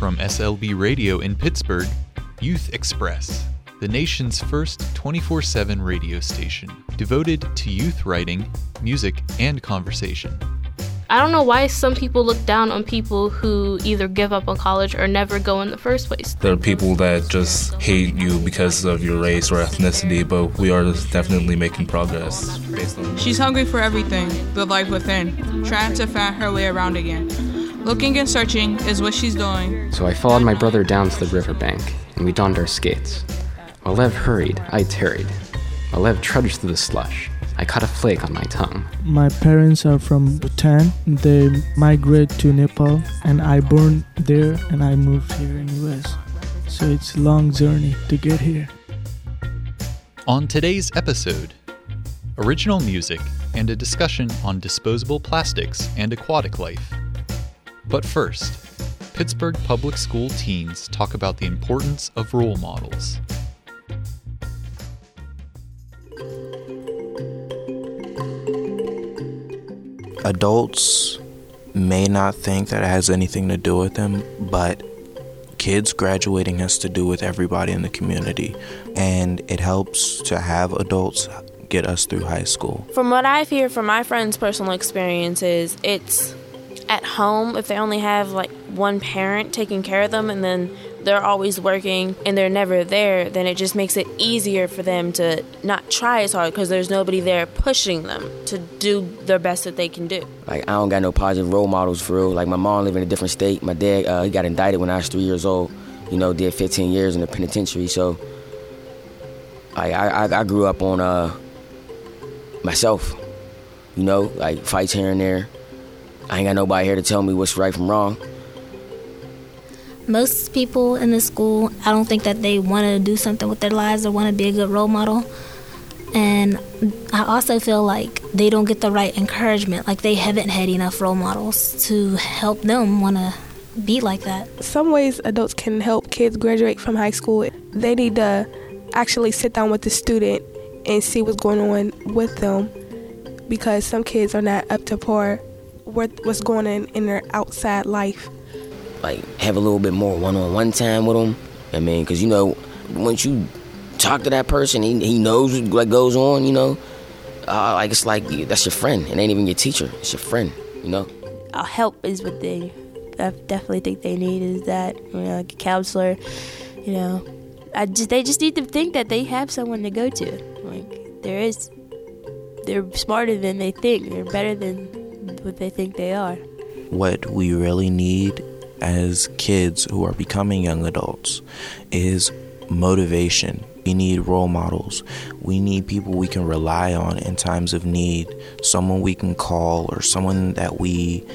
From SLB Radio in Pittsburgh, Youth Express, the nation's first 24 7 radio station devoted to youth writing, music, and conversation. I don't know why some people look down on people who either give up on college or never go in the first place. There are people that just hate you because of your race or ethnicity, but we are definitely making progress. She's hungry for everything, the life within, trying to find her way around again. Looking and searching is what she's doing. So I followed my brother down to the riverbank, and we donned our skates. While Lev hurried, I tarried. While Lev trudged through the slush, I caught a flake on my tongue. My parents are from Bhutan. They migrate to Nepal, and I born there, and I moved here in US. So it's a long journey to get here. On today's episode, original music and a discussion on disposable plastics and aquatic life. But first, Pittsburgh Public School teens talk about the importance of role models. adults may not think that it has anything to do with them, but kids graduating has to do with everybody in the community. And it helps to have adults get us through high school. From what I've heard from my friends' personal experiences, it's at home if they only have like one parent taking care of them and then they're always working and they're never there, then it just makes it easier for them to not try as hard because there's nobody there pushing them to do their best that they can do. Like I don't got no positive role models for real. Like my mom lived in a different state. My dad uh, he got indicted when I was three years old. You know, did 15 years in the penitentiary. So I I, I grew up on uh, myself. You know, like fights here and there. I ain't got nobody here to tell me what's right from wrong most people in the school, I don't think that they want to do something with their lives or want to be a good role model. And I also feel like they don't get the right encouragement. Like they haven't had enough role models to help them want to be like that. Some ways adults can help kids graduate from high school. They need to actually sit down with the student and see what's going on with them because some kids are not up to par with what's going on in their outside life like have a little bit more one-on-one time with them. I mean, because you know, once you talk to that person, he, he knows what goes on. You know, uh, like it's like that's your friend. It ain't even your teacher. It's your friend. You know. Uh, help is what they I definitely think they need is that you know like a counselor. You know, I just they just need to think that they have someone to go to. Like there is, they're smarter than they think. They're better than what they think they are. What we really need as kids who are becoming young adults is motivation. We need role models. We need people we can rely on in times of need, someone we can call or someone that we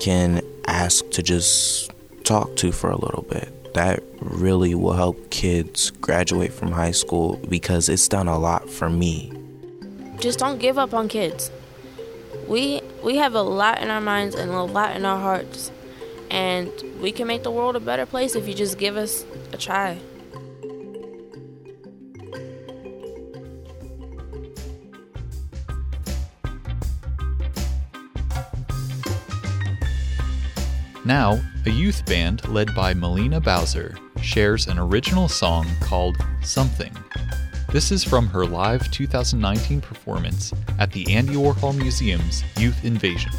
can ask to just talk to for a little bit. That really will help kids graduate from high school because it's done a lot for me. Just don't give up on kids. We we have a lot in our minds and a lot in our hearts and we can make the world a better place if you just give us a try. Now, a youth band led by Melina Bowser shares an original song called Something. This is from her live 2019 performance at the Andy Warhol Museum's Youth Invasion.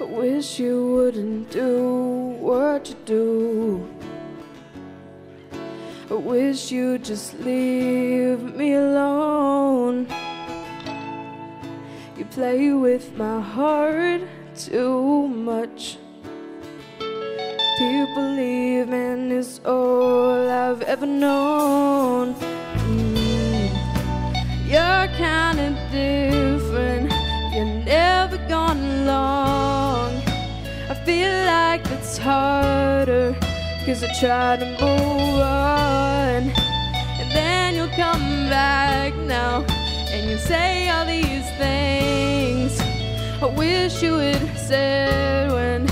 wish you wouldn't do what you do. Wish you'd just leave me alone. You play with my heart too much. People leaving is all I've ever known. Mm. You're kinda different. You're never gone along. I feel like it's harder. Cause I try to move on. And then you'll come back now. And you say all these things. I wish you had said when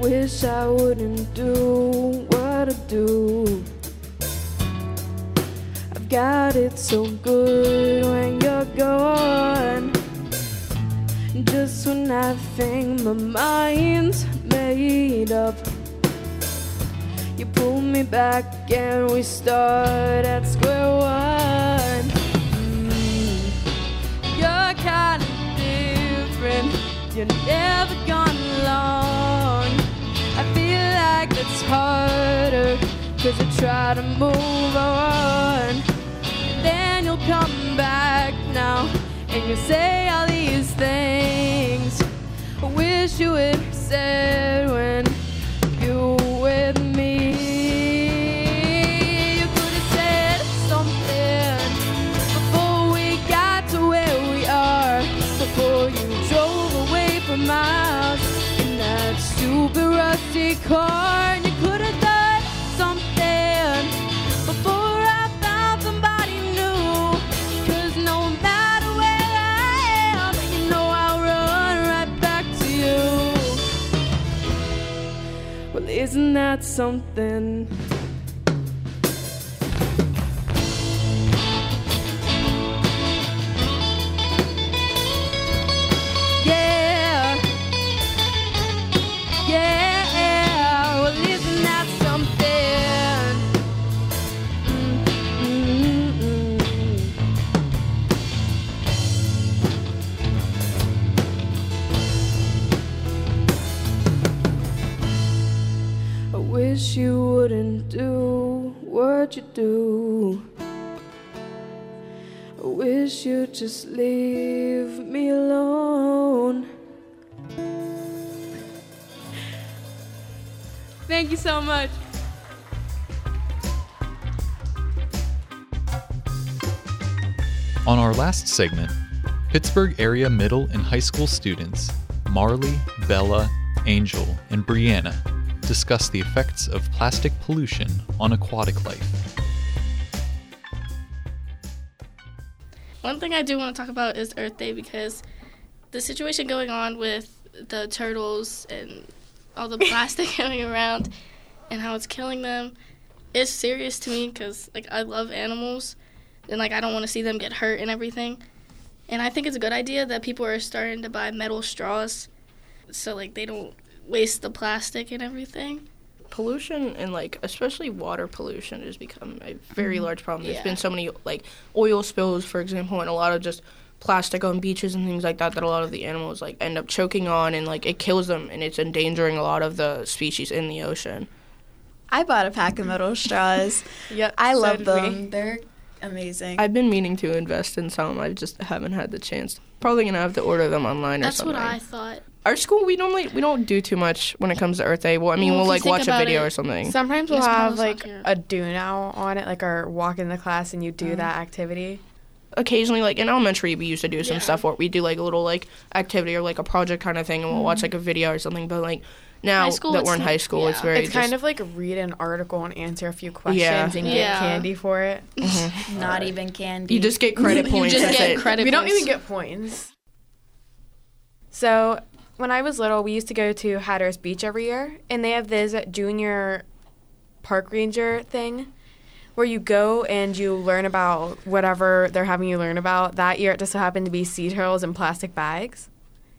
wish I wouldn't do what I do. I've got it so good when you're gone. Just when I think my mind's made up, you pull me back and we start at square one. Mm. You're kinda different, you're never it's harder, cause I try to move on. And then you'll come back now and you say all these things. I wish you would have isn't something? Do. I wish you'd just leave me alone. Thank you so much. On our last segment, Pittsburgh area middle and high school students Marley, Bella, Angel, and Brianna discuss the effects of plastic pollution on aquatic life. One thing I do want to talk about is Earth Day because the situation going on with the turtles and all the plastic going around and how it's killing them is serious to me because like I love animals and like I don't want to see them get hurt and everything. And I think it's a good idea that people are starting to buy metal straws so like they don't waste the plastic and everything. Pollution and like especially water pollution has become a very Mhm. large problem. There's Yeah. been so many like oil spills, for example, and a lot of just plastic on beaches and things like that that a lot of the animals like end up choking on and like it kills them and it's endangering a lot of the species in the ocean. I bought a pack of metal straws. yep, I so love did we. them. They're amazing. I've been meaning to invest in some. I just haven't had the chance. Probably gonna have to order them online or something. That's something. what I thought. Our school, we normally we don't do too much when it comes to Earth Day. Well, I mean, Well, we'll if you like watch a video it, or something. Sometimes we'll have like a do now on it, like our walk in the class and you do Mhm. that activity. occasionally like in elementary we used to do some Yeah. stuff where we do like a little like activity or like a project kind of thing and we'll watch Mhm. like a video or something but like now High school, that it's we're in high school it's very It's kind just- of like read an article and answer a few questions Yeah. and get candy for it. Not even candy. you just get credit points. You just get it. credit We don't even get points. So when I was little, we used to go to Hatteras Beach every year, and they have this junior park ranger thing where you go and you learn about whatever they're having you learn about. That year, it just so happened to be sea turtles in plastic bags.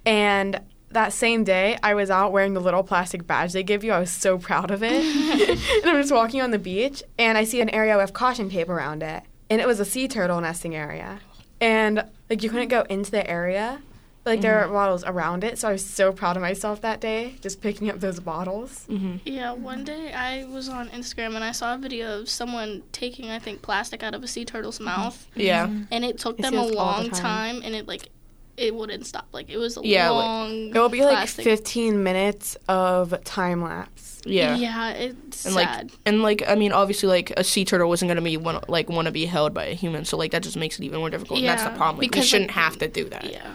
And that same day, I was out wearing the little plastic badge they give you. I was so proud of it. and I'm just walking on the beach, and I see an area with caution tape around it. And it was a sea turtle nesting area. And like you couldn't go into the area. But, like there Mhm. were bottles around it, so I was so proud of myself that day, just picking up those bottles. Mm-hmm. Yeah, one day I was on Instagram and I saw a video of someone taking, I think, plastic out of a sea turtle's mm-hmm. mouth. Yeah. Mm-hmm. And it took I them see a this all the long time. time. and it like it wouldn't stop. Like it was a Yeah, like, it will be like 15 minutes of time lapse. Yeah. Yeah, it's and sad. like and like I mean obviously like a sea turtle wasn't gonna be one like want to be held by a human so like that just makes it even more difficult and that's the problem like, we shouldn't like, have to do that yeah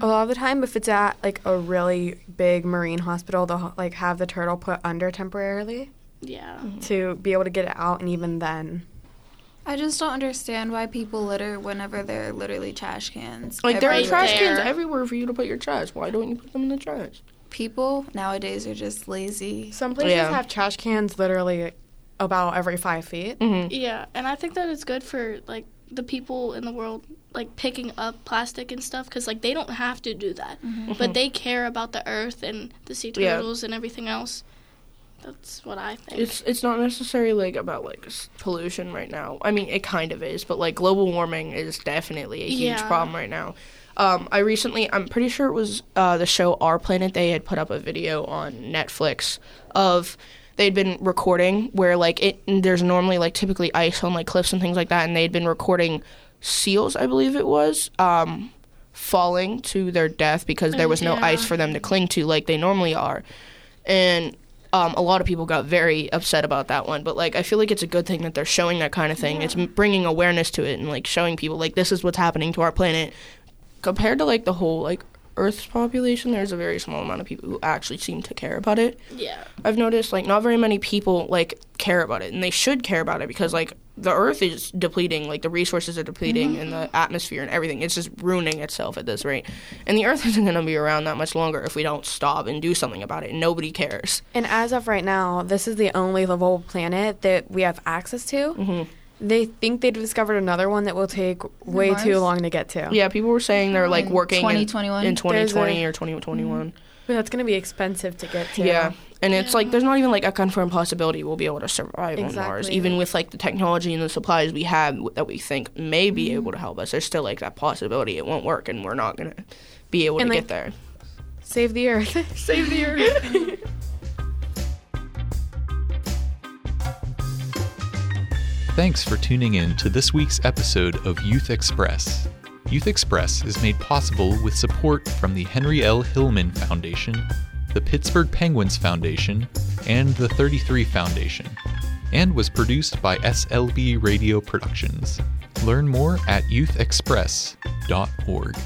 A lot of the time, if it's at like a really big marine hospital, they'll like have the turtle put under temporarily yeah to be able to get it out, and even then, I just don't understand why people litter whenever there are literally trash cans. like there are trash cans everywhere for you to put your trash why don't you put them in the trash People nowadays are just lazy. some places Yeah. have trash cans literally about every five feet. Mm-hmm. Yeah, and I think that it's good for like the people in the world like picking up plastic and stuff because like they don't have to do that, Mhm. but they care about the earth and the sea Yeah. turtles and everything else. That's what I think. it's it's not necessarily like about like pollution right now I mean it kind of is but like global warming is definitely a huge Yeah. problem right now um, I recently I'm pretty sure it was uh, the show Our Planet they had put up a video on Netflix of they'd been recording where like it there's normally like typically ice on like cliffs and things like that and they'd been recording seals I believe it was um, falling to their death because there was no Yeah. ice for them to cling to like they normally are and um, a lot of people got very upset about that one but like i feel like it's a good thing that they're showing that kind of thing. It's bringing awareness to it and like showing people like this is what's happening to our planet compared to like the whole like earth's population there's a very small amount of people who actually seem to care about it yeah. i've noticed like not very many people like care about it and they should care about it because like the earth is depleting like the resources are depleting and the atmosphere and everything it's just ruining itself at this rate and the earth isn't going to be around that much longer if we don't stop and do something about it and nobody cares And as of right now, this is the only livable planet that we have access to. Mhm. They think they've discovered another one that will take way Mars? too long to get to. Yeah, people were saying they're like In working in- 2021? in, There's 2020 a- or 2021. But mm. that's going to be expensive to get to. Yeah. And it's like there's not even like a confirmed possibility we'll be able to survive on Mars, even with like the technology and the supplies we have that we think may be mm-hmm. able to help us. There's still like that possibility it won't work, and we're not gonna be able And, to like, get there. Save the Earth. Save the Earth. Thanks for tuning in to this week's episode of Youth Express. Youth Express is made possible with support from the Henry L. Hillman Foundation, the Pittsburgh Penguins Foundation, and the 33 Foundation, and was produced by SLB Radio Productions. Learn more at youthexpress.org.